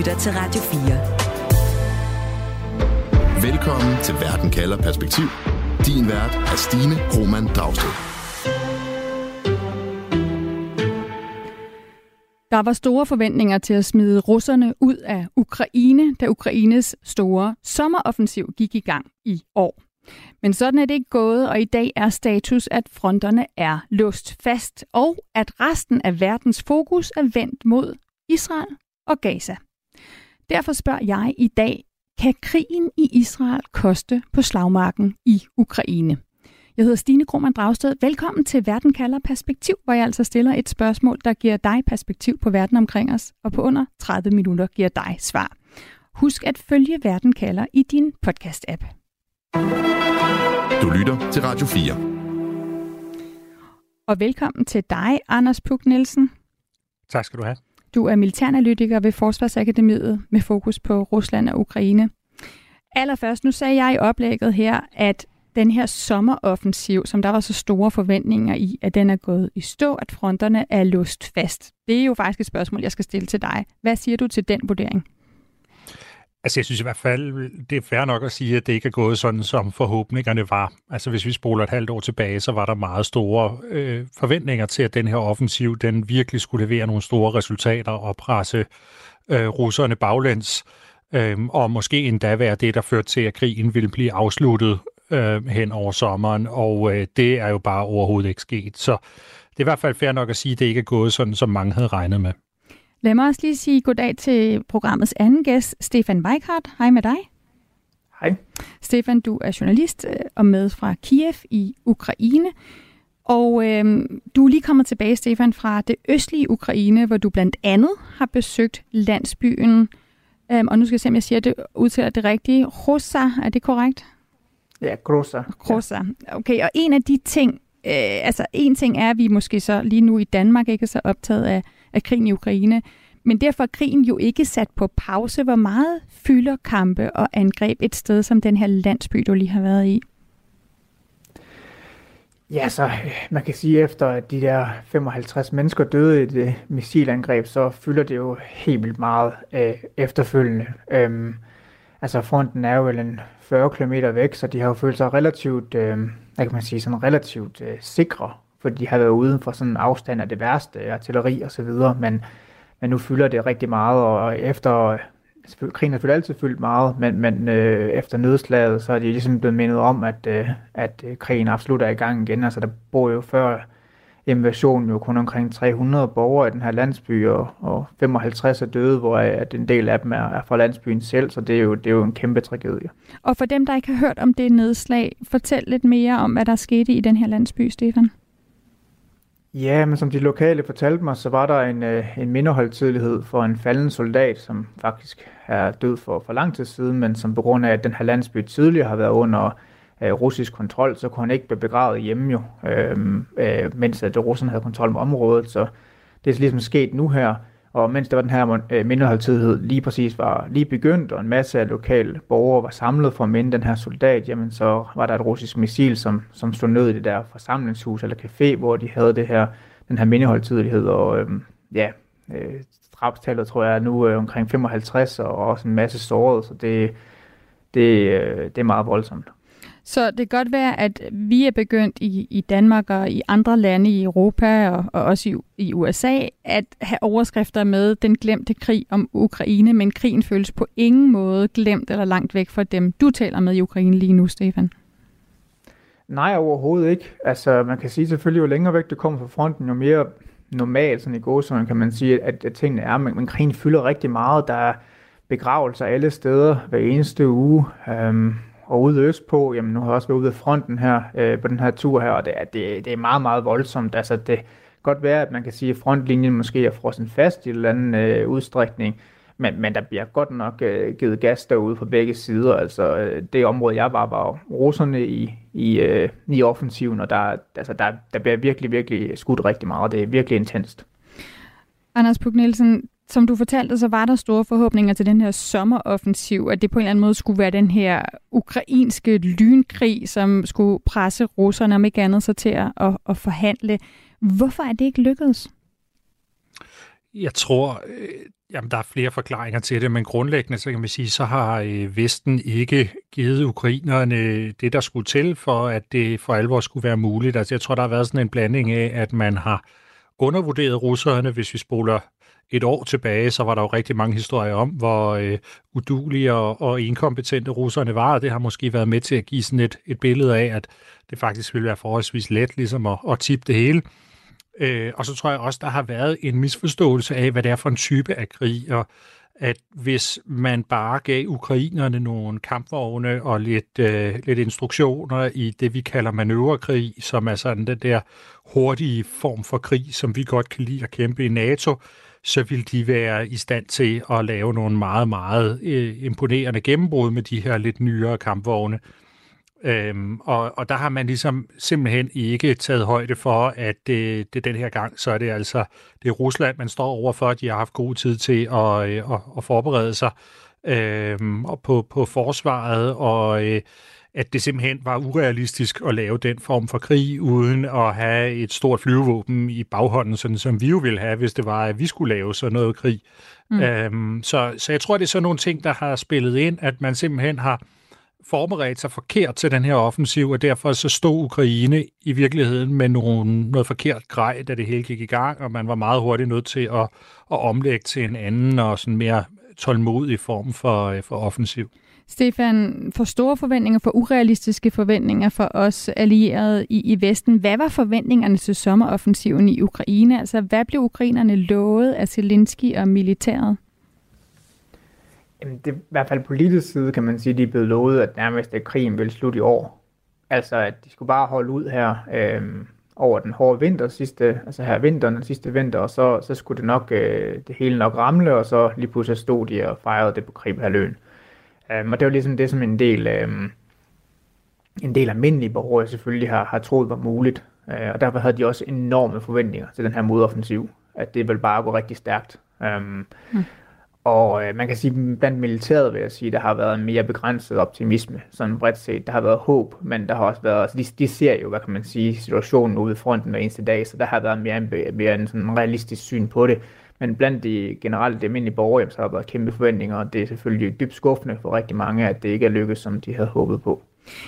lytter til Radio 4. Velkommen til Verden kalder perspektiv. Din vært er Stine Roman Dragsted. Der var store forventninger til at smide russerne ud af Ukraine, da Ukraines store sommeroffensiv gik i gang i år. Men sådan er det ikke gået, og i dag er status, at fronterne er låst fast, og at resten af verdens fokus er vendt mod Israel og Gaza. Derfor spørger jeg i dag, kan krigen i Israel koste på slagmarken i Ukraine? Jeg hedder Stine Krohmann Dragsted. Velkommen til Verden kalder perspektiv, hvor jeg altså stiller et spørgsmål, der giver dig perspektiv på verden omkring os, og på under 30 minutter giver dig svar. Husk at følge Verden kalder i din podcast-app. Du lytter til Radio 4. Og velkommen til dig, Anders Puk Nielsen. Tak skal du have. Du er militæranalytiker ved Forsvarsakademiet med fokus på Rusland og Ukraine. Allerførst, nu sagde jeg i oplægget her, at den her sommeroffensiv, som der var så store forventninger i, at den er gået i stå, at fronterne er låst fast. Det er jo faktisk et spørgsmål, jeg skal stille til dig. Hvad siger du til den vurdering? Altså jeg synes i hvert fald, det er fair nok at sige, at det ikke er gået sådan, som forhåbningerne var. Altså hvis vi spoler et halvt år tilbage, så var der meget store øh, forventninger til, at den her offensiv, den virkelig skulle levere nogle store resultater og presse øh, russerne baglæns. Øh, og måske endda være det, der førte til, at krigen ville blive afsluttet øh, hen over sommeren, og øh, det er jo bare overhovedet ikke sket. Så det er i hvert fald fair nok at sige, at det ikke er gået sådan, som mange havde regnet med. Lad mig også lige sige goddag til programmets anden gæst, Stefan Weikhardt. Hej med dig. Hej. Stefan, du er journalist øh, og med fra Kiev i Ukraine. Og øh, du er lige kommet tilbage, Stefan, fra det østlige Ukraine, hvor du blandt andet har besøgt landsbyen, øh, og nu skal jeg se, om jeg siger det, udtaler det rigtige, Rosa, er det korrekt? Ja, Grosa. Grosa. Okay, og en af de ting, øh, altså en ting er, at vi måske så lige nu i Danmark ikke er så optaget af, af krigen i Ukraine, men derfor er krigen jo ikke sat på pause. Hvor meget fylder kampe og angreb et sted som den her landsby, du lige har været i? Ja, så øh, man kan sige, at efter at de der 55 mennesker døde i det missilangreb, så fylder det jo helt vildt meget øh, efterfølgende. Øhm, altså fronten er jo en 40 km væk, så de har jo følt sig relativt, øh, hvad kan man sige, sådan relativt øh, sikre, fordi de har været uden for sådan en afstand af det værste, artilleri og så videre, men, men nu fylder det rigtig meget, og efter, krigen har selvfølgelig altid fyldt meget, men, men øh, efter nedslaget, så er de ligesom blevet mindet om, at, øh, at øh, krigen absolut er i gang igen, altså der bor jo før invasionen jo kun omkring 300 borgere i den her landsby, og, og 55 er døde, hvor at en del af dem er, er fra landsbyen selv, så det er, jo, det er jo en kæmpe tragedie. Og for dem, der ikke har hørt om det nedslag, fortæl lidt mere om, hvad der skete i den her landsby, Stefan. Ja, men som de lokale fortalte mig, så var der en, øh, en mindeholdtidlighed for en falden soldat, som faktisk er død for, for lang tid siden, men som på grund af, at den her landsby tidligere har været under øh, russisk kontrol, så kunne han ikke blive begravet hjemme jo, øh, øh, mens at russerne havde kontrol med området. Så det er ligesom sket nu her, og mens der var den her øh, lige præcis var lige begyndt, og en masse af lokale borgere var samlet for at minde den her soldat, jamen så var der et russisk missil, som, som stod ned i det der forsamlingshus eller café, hvor de havde det her, den her mindeholdtidlighed, og øhm, ja, øh, drabstallet tror jeg er nu øh, omkring 55, og også en masse såret, så det, det, øh, det er meget voldsomt. Så det kan godt være, at vi er begyndt i, i Danmark og i andre lande i Europa og, og også i, i USA at have overskrifter med den glemte krig om Ukraine, men krigen føles på ingen måde glemt eller langt væk fra dem, du taler med i Ukraine lige nu, Stefan. Nej, overhovedet ikke. Altså, man kan sige selvfølgelig, jo længere væk det kommer fra fronten, jo mere normalt sådan i gåsøjne kan man sige, at, at tingene er, men, men krigen fylder rigtig meget. Der er begravelser alle steder hver eneste uge. Øhm, og ude østpå, jamen nu har jeg også været ude af fronten her øh, på den her tur her, og det er, det, det er meget, meget voldsomt. Altså det kan godt være, at man kan sige, at frontlinjen måske er frossen fast i en eller anden øh, udstrækning, men, men der bliver godt nok øh, givet gas derude på begge sider. Altså øh, det område, jeg var, var russerne i, i, øh, i offensiven, og der, altså, der, der bliver virkelig, virkelig skudt rigtig meget. Det er virkelig intenst. Anders Puk Nielsen, som du fortalte, så var der store forhåbninger til den her sommeroffensiv, at det på en eller anden måde skulle være den her ukrainske lynkrig, som skulle presse russerne om ikke andet så til at, at, at forhandle. Hvorfor er det ikke lykkedes? Jeg tror, øh, jamen, der er flere forklaringer til det, men grundlæggende så kan man sige, så har øh, Vesten ikke givet ukrainerne det, der skulle til, for at det for alvor skulle være muligt. Altså, jeg tror, der har været sådan en blanding af, at man har undervurderet russerne, hvis vi spoler et år tilbage, så var der jo rigtig mange historier om, hvor øh, udulige og, og inkompetente russerne var, og det har måske været med til at give sådan et, et billede af, at det faktisk ville være forholdsvis let ligesom at, at tippe det hele. Øh, og så tror jeg også, der har været en misforståelse af, hvad det er for en type af krig, og at hvis man bare gav ukrainerne nogle kampvogne og lidt, øh, lidt instruktioner i det, vi kalder manøvrekrig, som er sådan den der hurtige form for krig, som vi godt kan lide at kæmpe i NATO, så vil de være i stand til at lave nogle meget, meget øh, imponerende gennembrud med de her lidt nyere kampvogne. Øhm, og, og der har man ligesom simpelthen ikke taget højde for, at det, det den her gang, så er det altså det er Rusland, man står overfor, at de har haft god tid til at, øh, at, at forberede sig øh, og på, på forsvaret, og øh, at det simpelthen var urealistisk at lave den form for krig, uden at have et stort flyvevåben i baghånden, sådan som vi jo ville have, hvis det var, at vi skulle lave sådan noget krig. Mm. Øhm, så, så jeg tror, det er sådan nogle ting, der har spillet ind, at man simpelthen har forberedt sig forkert til den her offensiv, og derfor så stod Ukraine i virkeligheden med nogle, noget forkert grej, da det hele gik i gang, og man var meget hurtigt nødt til at, at omlægge til en anden og sådan mere tålmodig form for, for offensiv. Stefan, for store forventninger, for urealistiske forventninger for os allierede i, i Vesten. Hvad var forventningerne til sommeroffensiven i Ukraine? Altså, hvad blev ukrainerne lovet af Zelensky og militæret? Jamen, det er i hvert fald politisk side, kan man sige, de er blevet lovet, at nærmest at krigen ville slutte i år. Altså, at de skulle bare holde ud her øh, over den hårde vinter, sidste, altså her vinteren den sidste vinter, og så, så skulle det nok, øh, det hele nok ramle, og så lige pludselig stod de og fejrede det på Krimhaløen. Um, og det var ligesom det, som en del, um, en del almindelige borgere selvfølgelig har, har troet var muligt. Uh, og derfor havde de også enorme forventninger til den her modoffensiv, at det ville bare gå rigtig stærkt. Um, mm. Og uh, man kan sige, blandt militæret vil jeg sige, der har været en mere begrænset optimisme, sådan bredt set. Der har været håb, men der har også været, altså de, de ser jo, hvad kan man sige, situationen ude i fronten hver eneste dag, så der har været mere, mere en sådan realistisk syn på det. Men blandt de generelt de almindelige borgere, så har der været kæmpe forventninger, og det er selvfølgelig dybt skuffende for rigtig mange, at det ikke er lykkedes, som de havde håbet på.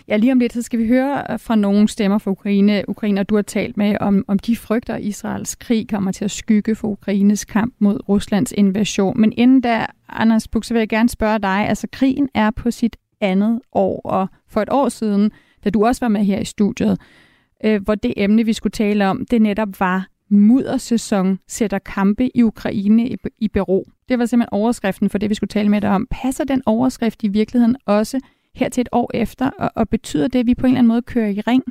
Ja, lige om lidt, så skal vi høre øh, fra nogle stemmer fra Ukraine, Ukraine du har talt med, om, om de frygter, at Israels krig kommer til at skygge for Ukraines kamp mod Ruslands invasion. Men inden da, Anders Buk, så vil jeg gerne spørge dig, altså krigen er på sit andet år, og for et år siden, da du også var med her i studiet, øh, hvor det emne, vi skulle tale om, det netop var muddersæson sætter kampe i Ukraine i, i bero. Det var simpelthen overskriften for det, vi skulle tale med dig om. Passer den overskrift i virkeligheden også her til et år efter, og, og betyder det, at vi på en eller anden måde kører i ring?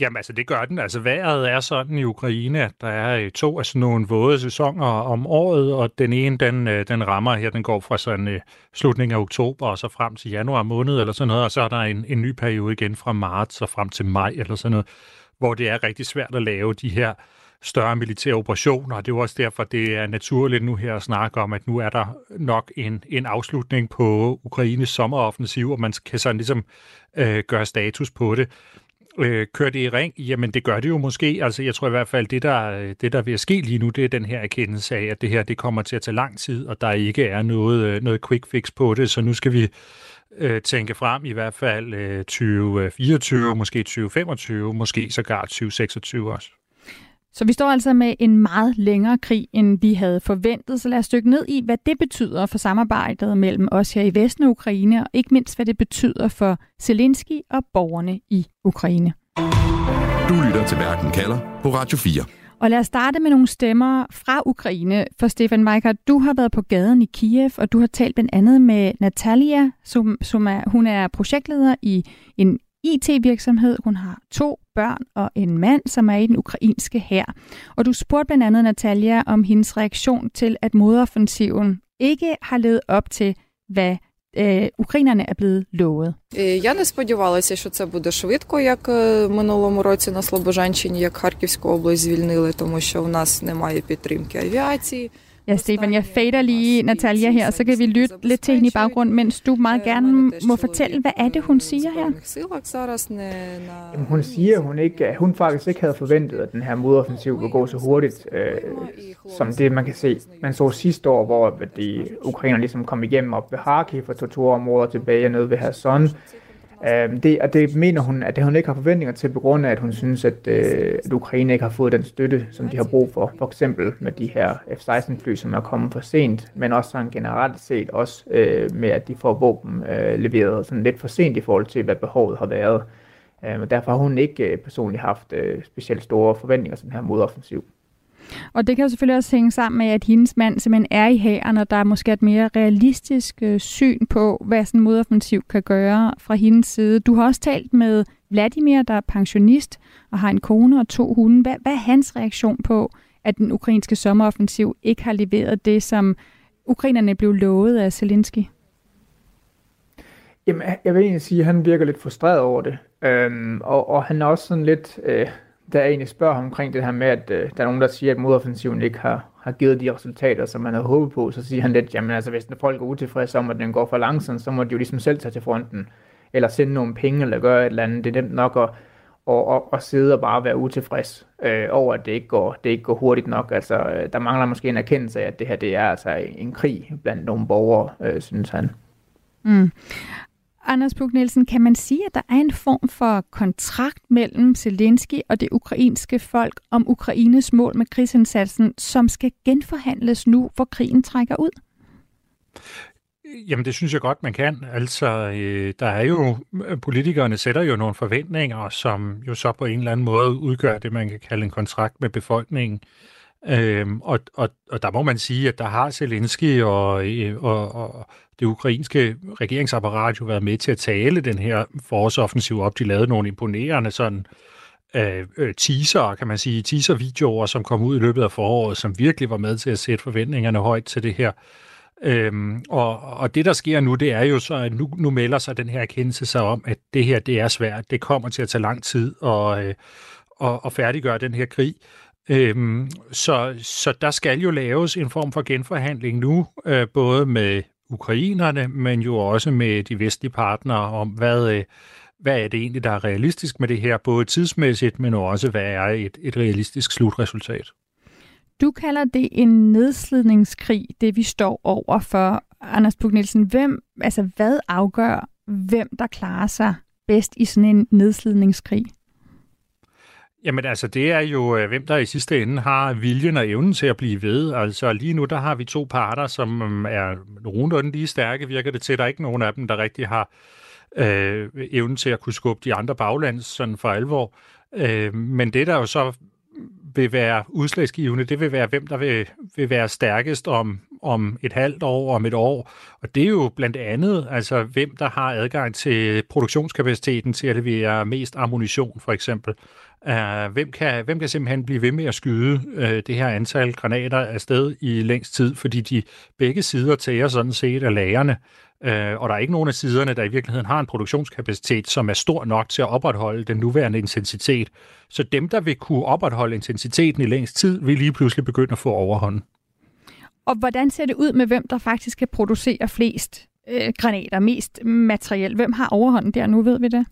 Jamen altså, det gør den. Altså, vejret er sådan i Ukraine, at der er øh, to af sådan nogle våde sæsoner om året, og den ene, den, øh, den rammer her, den går fra sådan uh, slutningen af oktober og så frem til januar måned eller sådan noget, og så er der en, en ny periode igen fra marts og frem til maj eller sådan noget hvor det er rigtig svært at lave de her større militære operationer, og det er jo også derfor, det er naturligt nu her at snakke om, at nu er der nok en, en afslutning på Ukraines sommeroffensiv, og man kan sådan ligesom øh, gøre status på det. Øh, kører det i ring? Jamen, det gør det jo måske. Altså, jeg tror i hvert fald, det der, det der vil ske lige nu, det er den her erkendelse af, at det her det kommer til at tage lang tid, og der ikke er noget, øh, noget quick fix på det, så nu skal vi øh, tænke frem i hvert fald øh, 2024, måske 2025, måske sågar 2026 også. Så vi står altså med en meget længere krig, end vi havde forventet. Så lad os dykke ned i, hvad det betyder for samarbejdet mellem os her i Vesten og Ukraine, og ikke mindst, hvad det betyder for Zelensky og borgerne i Ukraine. Du lytter til Verden kalder på Radio 4. Og lad os starte med nogle stemmer fra Ukraine. For Stefan Weikert, du har været på gaden i Kiev, og du har talt blandt andet med Natalia, som, som er, hun er projektleder i en IT-virksomhed. Hun har to børn og en mand, som er i den ukrainske hær. Og du spurgte blandt andet Natalia om hendes reaktion til, at modoffensiven ikke har levet op til, hvad е, українerne er blevet lovet. Я не сподівалася, що це буде швидко, як минулому році на Слобожанщині, як Харківську область звільнили, тому що в нас немає підтримки авіації. Ja, Stefan, jeg fader lige Natalia her, så kan vi lytte lidt til hende i baggrund, mens du meget gerne må fortælle, hvad er det, hun siger her? Jamen, hun siger, at hun, ikke, at hun faktisk ikke havde forventet, at den her modoffensiv ville gå så hurtigt, øh, som det man kan se. Man så sidste år, hvor de ukrainer ligesom kom igennem op ved Kharkiv og tog to områder tilbage nede ved Kherson. Øh, det, og det mener hun, at det hun ikke har forventninger til, på grund af, at hun synes, at, øh, at Ukraine ikke har fået den støtte, som de har brug for. For eksempel med de her F-16-fly, som er kommet for sent, men også sådan generelt set også øh, med, at de får våben øh, leveret sådan lidt for sent i forhold til, hvad behovet har været. Øh, og derfor har hun ikke øh, personligt haft øh, specielt store forventninger til den her modoffensiv. Og det kan jo selvfølgelig også hænge sammen med, at hendes mand simpelthen er i hæren, og der er måske et mere realistisk øh, syn på, hvad sådan en modoffensiv kan gøre fra hendes side. Du har også talt med Vladimir, der er pensionist og har en kone og to hunde. Hvad, hvad er hans reaktion på, at den ukrainske sommeroffensiv ikke har leveret det, som ukrainerne blev lovet af Zelensky? Jamen, jeg vil egentlig sige, at han virker lidt frustreret over det. Øhm, og, og han er også sådan lidt... Øh der egentlig spørger ham omkring det her med, at øh, der er nogen, der siger, at modoffensiven ikke har, har givet de resultater, som man havde håbet på, så siger han lidt, jamen altså, hvis folk er utilfredse om, at den går for langsomt, så må de jo ligesom selv tage til fronten, eller sende nogle penge, eller gøre et eller andet. Det er nemt nok at, at, at, at sidde og bare være utilfreds øh, over, at det ikke, går, det ikke går hurtigt nok. Altså, øh, der mangler måske en erkendelse af, at det her det er altså en krig blandt nogle borgere, øh, synes han. Mm. Anders Puk Nielsen, kan man sige, at der er en form for kontrakt mellem Zelensky og det ukrainske folk om Ukraines mål med krigsindsatsen, som skal genforhandles nu, hvor krigen trækker ud? Jamen, det synes jeg godt, man kan. Altså, øh, der er jo, politikerne sætter jo nogle forventninger, som jo så på en eller anden måde udgør det, man kan kalde en kontrakt med befolkningen. Øhm, og, og, og der må man sige, at der har Zelensky og, øh, og, og det ukrainske regeringsapparat jo været med til at tale den her forårsoffensiv op. De lavede nogle imponerende sådan øh, øh, teaser, kan man sige, teaser-videoer, som kom ud i løbet af foråret, som virkelig var med til at sætte forventningerne højt til det her. Øhm, og, og det, der sker nu, det er jo så, at nu, nu melder sig den her erkendelse sig om, at det her, det er svært. Det kommer til at tage lang tid at, øh, at, at færdiggøre den her krig. Øhm, så, så der skal jo laves en form for genforhandling nu, øh, både med ukrainerne, men jo også med de vestlige partnere om, hvad, øh, hvad er det egentlig, der er realistisk med det her, både tidsmæssigt, men også hvad er et, et realistisk slutresultat. Du kalder det en nedslidningskrig, det vi står over for. Anders Puk Nielsen, hvem, altså hvad afgør, hvem der klarer sig bedst i sådan en nedslidningskrig? Jamen altså, det er jo, øh, hvem der i sidste ende har viljen og evnen til at blive ved. Altså lige nu, der har vi to parter, som mm, er nogenlunde lige stærke, virker det til. Der er ikke nogen af dem, der rigtig har øh, evnen til at kunne skubbe de andre baglands sådan for alvor. Øh, men det, der jo så vil være udslagsgivende, det vil være, hvem der vil, vil være stærkest om, om et halvt år, om et år. Og det er jo blandt andet, altså hvem der har adgang til produktionskapaciteten til at levere mest ammunition, for eksempel. Uh, hvem, kan, hvem kan simpelthen blive ved med at skyde uh, det her antal granater afsted i længst tid, fordi de begge sider tager sådan set af lagerne. Uh, og der er ikke nogen af siderne, der i virkeligheden har en produktionskapacitet, som er stor nok til at opretholde den nuværende intensitet. Så dem, der vil kunne opretholde intensiteten i længst tid, vil lige pludselig begynde at få overhånden. Og hvordan ser det ud med, hvem der faktisk kan producere flest øh, granater, mest materiel? Hvem har overhånden der nu, ved vi det?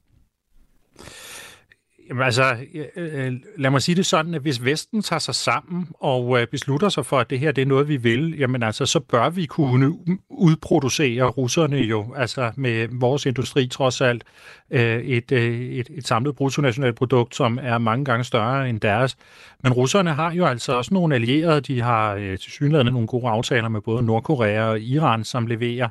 Jamen altså, øh, lad mig sige det sådan, at hvis Vesten tager sig sammen og øh, beslutter sig for, at det her det er noget, vi vil, jamen altså, så bør vi kunne udproducere russerne jo, altså med vores industri trods alt, øh, et, øh, et, et samlet bruttonationalt produkt, som er mange gange større end deres. Men russerne har jo altså også nogle allierede, de har øh, til synligheden nogle gode aftaler med både Nordkorea og Iran, som leverer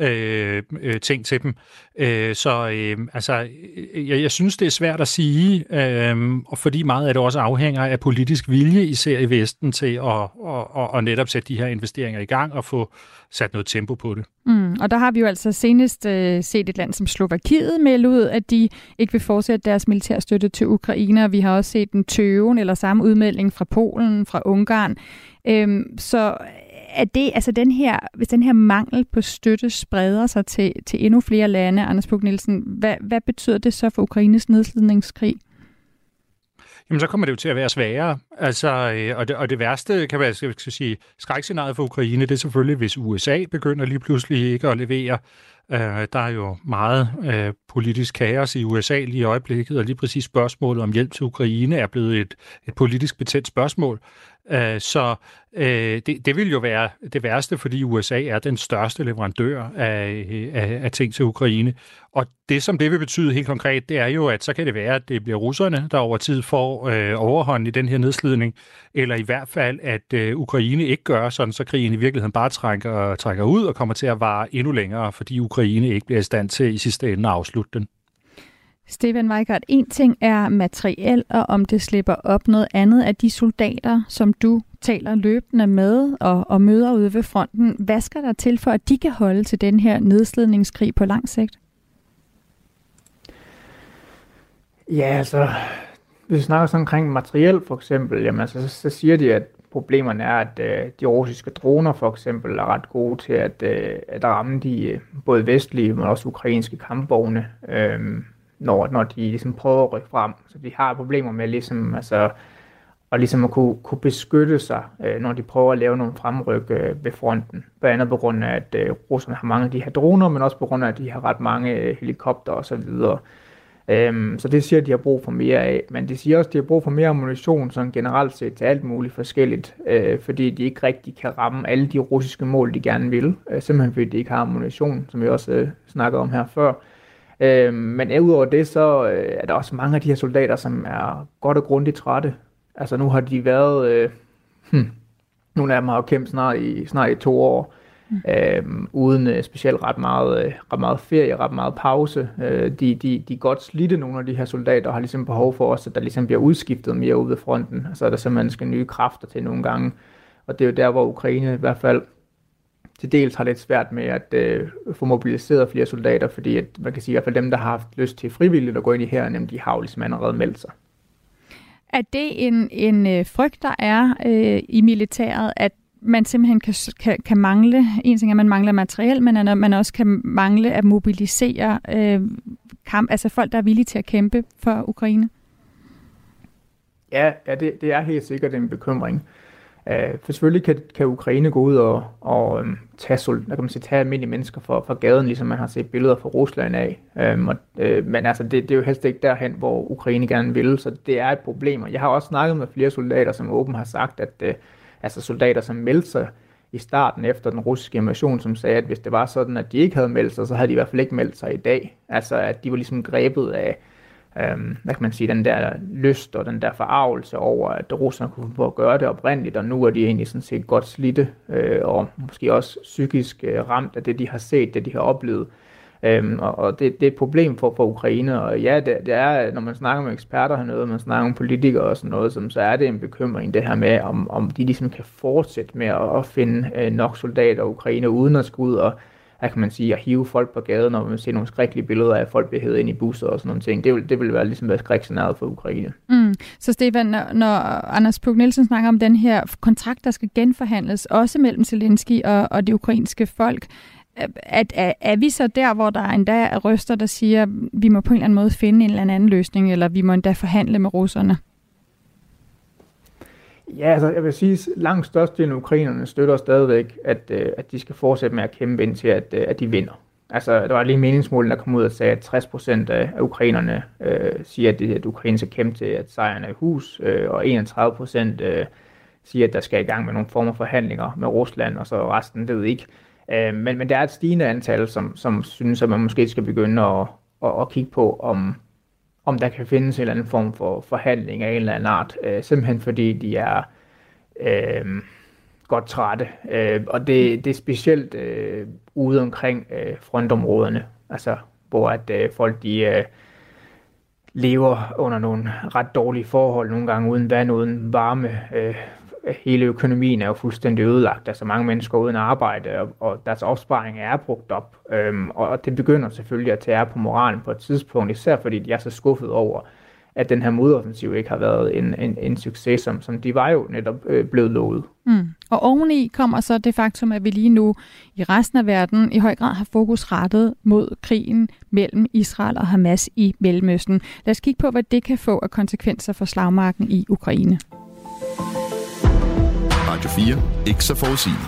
øh, øh, ting til dem. Øh, så øh, altså, øh, jeg, jeg synes, det er svært at sige, øh, og fordi meget af det også afhænger af politisk vilje, især i Vesten, til at, og, og, og netop sætte de her investeringer i gang og få sat noget tempo på det. Mm, og der har vi jo altså senest øh, set et land som Slovakiet melde ud, at de ikke vil fortsætte deres militærstøtte til Ukraine, vi har også set en tøven eller samme udmelding fra Polen, fra Ungarn. Øhm, så er det, altså den her, hvis den her mangel på støtte spreder sig til, til endnu flere lande, Anders Puk Nielsen, hvad, hvad betyder det så for Ukraines nedslidningskrig? Jamen, så kommer det jo til at være sværere. Altså, øh, og, det, og det værste, kan man skal sige, skrækscenariet for Ukraine, det er selvfølgelig, hvis USA begynder lige pludselig ikke at levere. Øh, der er jo meget øh, politisk kaos i USA lige i øjeblikket, og lige præcis spørgsmålet om hjælp til Ukraine er blevet et, et politisk betændt spørgsmål. Øh, så øh, det, det vil jo være det værste, fordi USA er den største leverandør af, af, af ting til Ukraine. Og det, som det vil betyde helt konkret, det er jo, at så kan det være, at det bliver russerne, der over tid får øh, overhånd i den her nedslidning, eller i hvert fald, at øh, Ukraine ikke gør sådan, så krigen i virkeligheden bare trækker, trækker ud og kommer til at vare endnu længere, fordi Ukraine ikke bliver i stand til i sidste ende at afslutte den. Stefan Weikart, en ting er materiel, og om det slipper op noget andet af de soldater, som du taler løbende med og, og møder ude ved fronten. Hvad skal der til for, at de kan holde til den her nedslidningskrig på lang sigt? Ja, altså, hvis vi snakker sådan omkring materiel for eksempel, jamen, altså, så, så siger de, at problemerne er, at øh, de russiske droner for eksempel er ret gode til at, øh, at ramme de øh, både vestlige, men også ukrainske kampvogne. Øh, når, når de ligesom prøver at rykke frem. Så de har problemer med ligesom, altså, og ligesom at kunne, kunne beskytte sig, øh, når de prøver at lave nogle fremryk øh, ved fronten. Blandt andet på grund af, at øh, russerne har mange af de her droner, men også på grund af, at de har ret mange øh, helikopter og så videre. Øhm, så det siger, at de har brug for mere af. Men de siger også, at de har brug for mere ammunition, sådan generelt set til alt muligt forskelligt, øh, fordi de ikke rigtig kan ramme alle de russiske mål, de gerne vil. Øh, simpelthen fordi de ikke har ammunition, som vi også øh, snakkede om her før. Øh, men udover det, så øh, er der også mange af de her soldater, som er godt og grundigt trætte. Altså nu har de været, øh, hmm, nogle af dem har jo kæmpet snart i, snart i to år, mm. øh, uden øh, specielt ret meget, øh, ret meget ferie, ret meget pause. Øh, de, de, de er godt slidte, nogle af de her soldater, og har ligesom behov for også, at der ligesom bliver udskiftet mere ude ved fronten. Altså der simpelthen skal nye kræfter til nogle gange. Og det er jo der, hvor Ukraine i hvert fald til dels har lidt svært med at øh, få mobiliseret flere soldater, fordi at, man kan sige, at i hvert fald dem, der har haft lyst til frivilligt at gå ind i her, nemlig de har jo ligesom allerede meldt sig. Er det en, en øh, frygt, der er øh, i militæret, at man simpelthen kan, kan, kan mangle, en ting er, at man mangler materiel, men at man også kan mangle at mobilisere øh, kamp, altså folk, der er villige til at kæmpe for Ukraine? Ja, ja det, det er helt sikkert en bekymring. Uh, for selvfølgelig kan, kan Ukraine gå ud og, og øhm, tage, sol, kan man sige, tage almindelige mennesker fra, fra gaden, ligesom man har set billeder fra Rusland af. Øhm, og, øh, men altså, det, det er jo helst ikke derhen, hvor Ukraine gerne vil, så det er et problem. Og jeg har også snakket med flere soldater, som åben har sagt, at øh, altså soldater, som meldte sig i starten efter den russiske invasion, som sagde, at hvis det var sådan, at de ikke havde meldt sig, så havde de i hvert fald ikke meldt sig i dag. Altså, at de var ligesom grebet af, øhm, hvad kan man sige, den der lyst og den der forarvelse over, at russerne kunne få at gøre det oprindeligt, og nu er de egentlig sådan set godt slidte, øh, og måske også psykisk øh, ramt af det, de har set, det de har oplevet. Øhm, og og det, det er et problem for, for Ukraine, og ja, det, det er, når man snakker med eksperter hernede, man snakker med politikere og sådan noget, som, så er det en bekymring, det her med, om, om de ligesom kan fortsætte med at, at finde øh, nok soldater i Ukraine, uden at skulle ud og hvad kan man sige, at hive folk på gaden, og man ser nogle skrækkelige billeder af, at folk bliver hævet ind i busser og sådan nogle ting. Det vil, det vil være ligesom være skrækscenariet for Ukraine. Mm. Så Stefan, når, når Anders Puk Nielsen snakker om den her kontrakt, der skal genforhandles, også mellem Zelensky og, og det ukrainske folk, at, er, er vi så der, hvor der endda er røster, der siger, at vi må på en eller anden måde finde en eller anden løsning, eller vi må endda forhandle med russerne? Ja, altså jeg vil sige, at langt størstedelen af ukrainerne støtter stadigvæk, at, øh, at de skal fortsætte med at kæmpe indtil, at, øh, at de vinder. Altså, der var lige meningsmålen, der kom ud og sagde, at 60 procent af, ukrainerne øh, siger, at, det, at Ukraine skal kæmpe til, at sejren er i hus, øh, og 31 procent øh, siger, at der skal i gang med nogle former for forhandlinger med Rusland, og så resten, det ved ikke. Øh, Øh, men, men der er et stigende antal, som, som synes, at man måske skal begynde at, at, at kigge på, om, om der kan findes en eller anden form for forhandling af en eller anden art, øh, simpelthen fordi de er øh, godt trætte. Øh, og det, det er specielt øh, ude omkring øh, frontområderne, altså hvor at øh, folk de øh, lever under nogle ret dårlige forhold, nogle gange uden vand, uden varme, øh, hele økonomien er jo fuldstændig ødelagt. Altså mange mennesker uden arbejde, og, og deres opsparing er brugt op. Øhm, og det begynder selvfølgelig at tage på moralen på et tidspunkt, især fordi de er så skuffet over, at den her modoffensiv ikke har været en, en, en succes, som, som de var jo netop øh, blevet lovet. Mm. Og oveni kommer så det faktum, at vi lige nu i resten af verden i høj grad har fokus rettet mod krigen mellem Israel og Hamas i Mellemøsten. Lad os kigge på, hvad det kan få af konsekvenser for slagmarken i Ukraine. Radio 4. Ikke så forudsigende.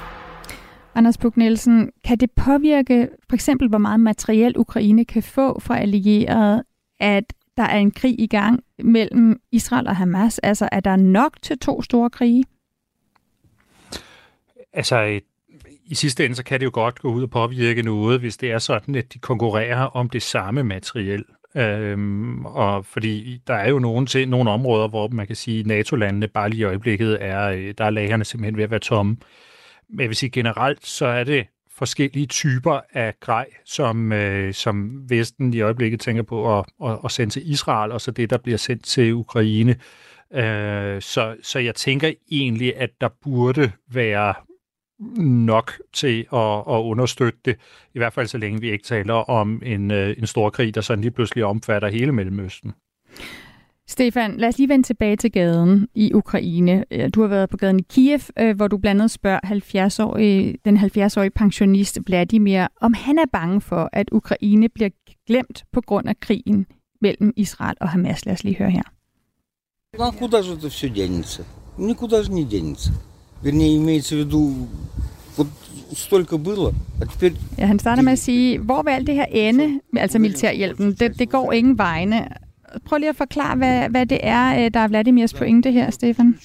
Anders Puk Nielsen, kan det påvirke for eksempel, hvor meget materiel Ukraine kan få fra allierede, at der er en krig i gang mellem Israel og Hamas? Altså, er der nok til to store krige? Altså, i sidste ende, så kan det jo godt gå ud og påvirke noget, hvis det er sådan, at de konkurrerer om det samme materiel. Øhm, og fordi der er jo nogle, til, nogle områder, hvor man kan sige, at NATO-landene bare lige i øjeblikket er, øh, der er lagerne simpelthen ved at være tomme. Men jeg vil sige generelt, så er det forskellige typer af grej, som, øh, som Vesten i øjeblikket tænker på at, at, at sende til Israel, og så det, der bliver sendt til Ukraine. Øh, så, så jeg tænker egentlig, at der burde være nok til at, at understøtte det, i hvert fald så længe vi ikke taler om en, øh, en stor krig, der sådan lige pludselig omfatter hele Mellemøsten. Stefan, lad os lige vende tilbage til gaden i Ukraine. Du har været på gaden i Kiev, øh, hvor du blandt andet spørger 70-årige, den 70-årige pensionist Vladimir, om han er bange for, at Ukraine bliver glemt på grund af krigen mellem Israel og Hamas. Lad os lige høre her. Ну а куда же это все денется? Никуда же не денется. Вернее, имеется в виду, вот столько было, а теперь... Ja, han starter med at sige, hvor vil alt det her ende, altså militærhjælpen? Det, det går ingen vegne. Prøv lige at forklare, hvad, hvad det er, der er Vladimirs pointe her, Stefan.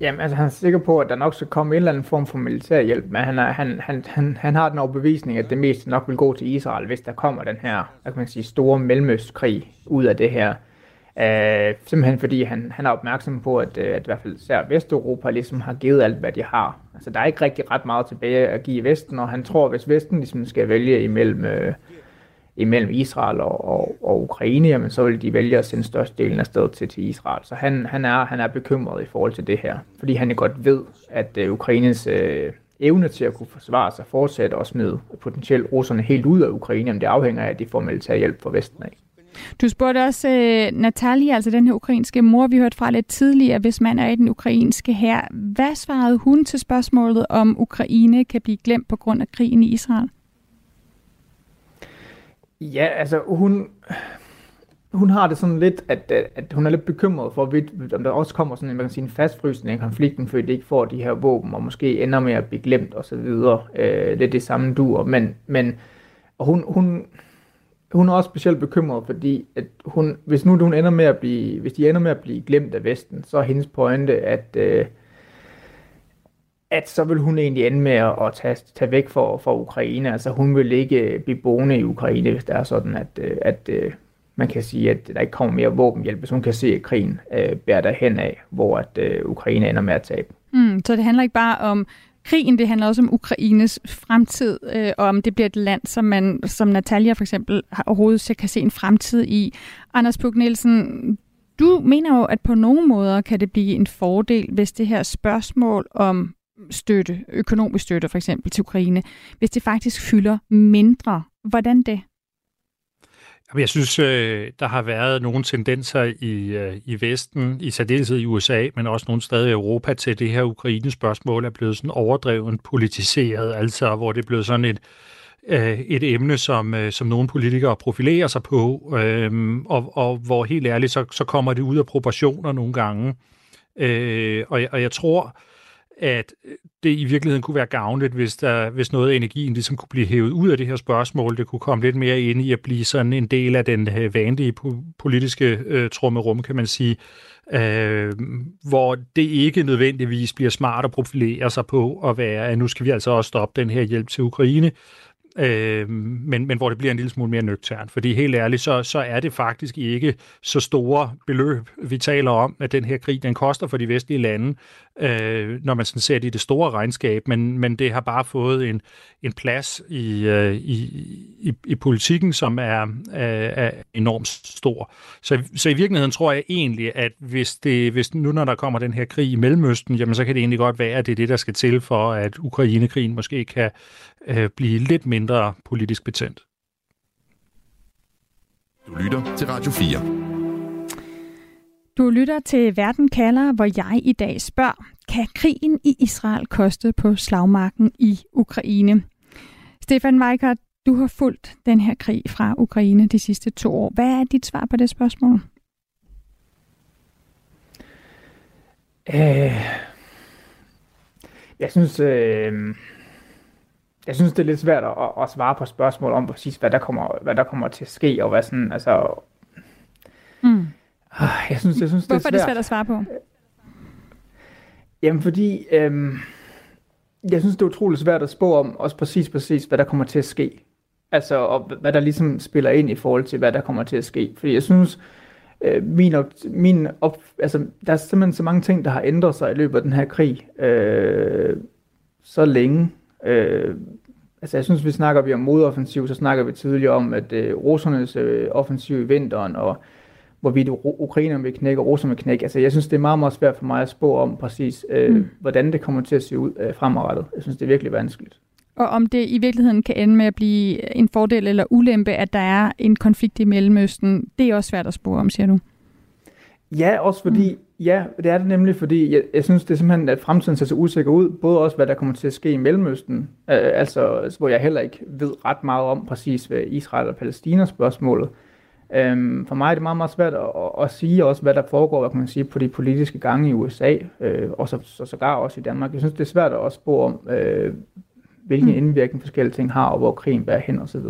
Jamen, altså han er sikker på, at der nok skal komme en eller anden form for militærhjælp, men han, er, han, han, han, han har den overbevisning, at det meste nok vil gå til Israel, hvis der kommer den her, hvad kan man sige, store mellemøstkrig ud af det her. Uh, simpelthen fordi han, han er opmærksom på, at, øh, at i hvert fald især Vesteuropa ligesom har givet alt, hvad de har. Altså der er ikke rigtig ret meget tilbage at give i Vesten, og han tror, at hvis Vesten ligesom skal vælge imellem, uh, imellem Israel og, og, og Ukraine, jamen, så vil de vælge at sende størstedelen af sted til, til Israel. Så han, han, er, han er bekymret i forhold til det her, fordi han godt ved, at uh, Ukraines uh, evne til at kunne forsvare sig fortsætter og smide potentielt russerne helt ud af Ukraine, jamen det afhænger af, at de får militær hjælp fra Vesten af. Du spurgte også øh, uh, Natalia, altså den her ukrainske mor, vi hørte fra lidt tidligere, hvis man er i den ukrainske her. Hvad svarede hun til spørgsmålet, om Ukraine kan blive glemt på grund af krigen i Israel? Ja, altså hun, hun har det sådan lidt, at, øh, at hun er lidt bekymret for, om der også kommer sådan en, man kan sige, en fastfrysning af konflikten, fordi de ikke får de her våben, og måske ender med at blive glemt osv. Øh, lidt det samme duer, men, men og hun, hun, hun er også specielt bekymret, fordi at hun, hvis nu hun ender med at blive, hvis de ender med at blive glemt af Vesten, så er hendes pointe, at, øh, at så vil hun egentlig ende med at, at tage, tage væk fra, fra Ukraine. Altså hun vil ikke blive boende i Ukraine, hvis det er sådan, at, øh, at øh, man kan sige, at der ikke kommer mere våbenhjælp, hvis hun kan se, at krigen øh, bærer derhen af, hvor at, øh, Ukraine ender med at tabe. Mm, så det handler ikke bare om krigen, det handler også om Ukraines fremtid, øh, og om det bliver et land, som man, som Natalia for eksempel har overhovedet kan se en fremtid i. Anders Puk Nielsen, du mener jo, at på nogle måder kan det blive en fordel, hvis det her spørgsmål om støtte, økonomisk støtte for eksempel til Ukraine, hvis det faktisk fylder mindre. Hvordan det? Jeg synes, øh, der har været nogle tendenser i, øh, i Vesten, i særdeleshed i USA, men også nogle steder i Europa, til det her Ukraine-spørgsmål er blevet sådan overdrevet politiseret, altså hvor det er blevet sådan et, øh, et emne, som, som nogle politikere profilerer sig på, og, og hvor helt ærligt, så, så kommer det ud af proportioner nogle gange. Og, og jeg tror, at øh, det i virkeligheden kunne være gavnligt, hvis, der, hvis noget af energien ligesom kunne blive hævet ud af det her spørgsmål. Det kunne komme lidt mere ind i at blive sådan en del af den øh, vanlige politiske øh, trummerum, kan man sige, øh, hvor det ikke nødvendigvis bliver smart at profilere sig på at være, at nu skal vi altså også stoppe den her hjælp til Ukraine, øh, men, men hvor det bliver en lille smule mere nøgtern. Fordi helt ærligt, så, så er det faktisk ikke så store beløb, vi taler om, at den her krig, den koster for de vestlige lande, øh, når man sådan ser det i det store regnskab, men, men det har bare fået en, en plads i, øh, i, i, i politikken, som er, øh, er enormt stor. Så, så i virkeligheden tror jeg egentlig, at hvis, det, hvis nu når der kommer den her krig i Mellemøsten, jamen så kan det egentlig godt være, at det er det, der skal til for, at Ukrainekrigen måske kan øh, blive lidt mindre politisk betændt. Du lytter til Radio 4. Du lytter til Verden kalder, hvor jeg i dag spørger, kan krigen i Israel koste på slagmarken i Ukraine? Stefan Weikert, du har fulgt den her krig fra Ukraine de sidste to år. Hvad er dit svar på det spørgsmål? Øh, jeg synes, øh, jeg synes, det er lidt svært at, at svare på spørgsmål om præcis, hvad der kommer, hvad der kommer til at ske, og hvad sådan, altså... Mm. Jeg synes, jeg synes, det er svært. er det svært at svare på? Jamen, fordi øh, jeg synes, det er utroligt svært at spå om, også præcis, præcis, hvad der kommer til at ske. Altså, og hvad der ligesom spiller ind i forhold til, hvad der kommer til at ske. Fordi jeg synes, øh, min, op, min op, altså, der er simpelthen så mange ting, der har ændret sig i løbet af den her krig øh, så længe. Øh, altså, jeg synes, vi snakker vi om modoffensiv, så snakker vi tidligere om, at øh, russernes øh, offensiv i vinteren, og hvorvidt ukrainerne vil knække og russerne vil knække. Altså, jeg synes, det er meget, meget svært for mig at spå om præcis, øh, mm. hvordan det kommer til at se ud øh, fremadrettet. Jeg synes, det er virkelig vanskeligt. Og om det i virkeligheden kan ende med at blive en fordel eller ulempe, at der er en konflikt i Mellemøsten, det er også svært at spore om, siger du? Ja, også fordi, mm. ja, det er det nemlig, fordi jeg, jeg synes, det er simpelthen, at fremtiden ser så usikker ud, både også, hvad der kommer til at ske i Mellemøsten, øh, altså, hvor jeg heller ikke ved ret meget om præcis, hvad Israel og Palæstina spørgsmålet. Øhm, for mig er det meget, meget svært at, at, at sige også, hvad der foregår hvad kan man sige, på de politiske gange i USA, øh, og så, så sågar også i Danmark. Jeg synes, det er svært at også spå om, øh, hvilken mm. indvirkning forskellige ting har, og hvor krigen bærer hen osv.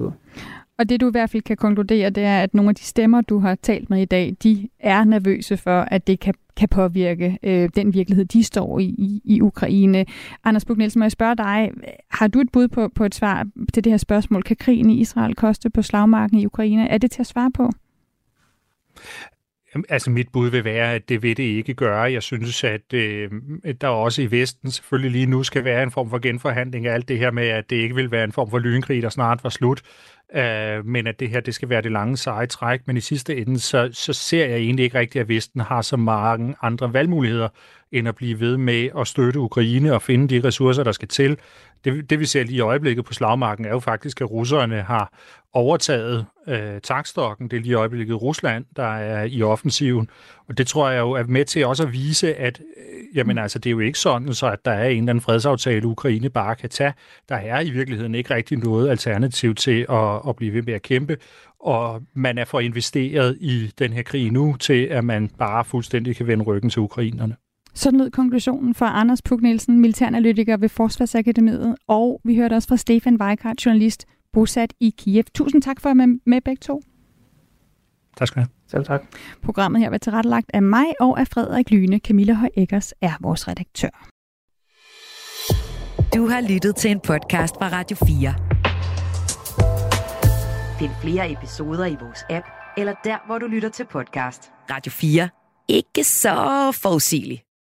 Og det du i hvert fald kan konkludere, det er, at nogle af de stemmer, du har talt med i dag, de er nervøse for, at det kan, kan påvirke øh, den virkelighed, de står i i, i Ukraine. Anders Bug Nielsen, må jeg spørge dig, har du et bud på, på et svar til det her spørgsmål? Kan krigen i Israel koste på slagmarken i Ukraine? Er det til at svare på? Altså mit bud vil være, at det vil det ikke gøre. Jeg synes, at øh, der også i Vesten selvfølgelig lige nu skal være en form for genforhandling af alt det her med, at det ikke vil være en form for lynkrig, der snart var slut. Øh, men at det her det skal være det lange seje træk. Men i sidste ende, så, så ser jeg egentlig ikke rigtigt, at Vesten har så mange andre valgmuligheder, end at blive ved med at støtte Ukraine og finde de ressourcer, der skal til. Det, det vi ser lige i øjeblikket på slagmarken, er jo faktisk, at russerne har overtaget øh, takstokken. Det er lige i øjeblikket Rusland, der er i offensiven. Og det tror jeg jo er med til også at vise, at øh, jamen, altså, det er jo ikke sådan, så at der er en eller anden fredsaftale, Ukraine bare kan tage. Der er i virkeligheden ikke rigtig noget alternativ til at, at blive ved med at kæmpe. Og man er for investeret i den her krig nu, til at man bare fuldstændig kan vende ryggen til ukrainerne. Sådan lød konklusionen fra Anders Puk Nielsen, militæranalytiker ved Forsvarsakademiet, og vi hørte også fra Stefan Weikart, journalist bosat i Kiev. Tusind tak for at være med, med begge to. Tak skal du have. Selv tak. Programmet her var tilrettelagt af mig og af Frederik Lyne. Camilla Høj Eggers er vores redaktør. Du har lyttet til en podcast fra Radio 4. Find flere episoder i vores app, eller der, hvor du lytter til podcast. Radio 4. Ikke så forudsigeligt.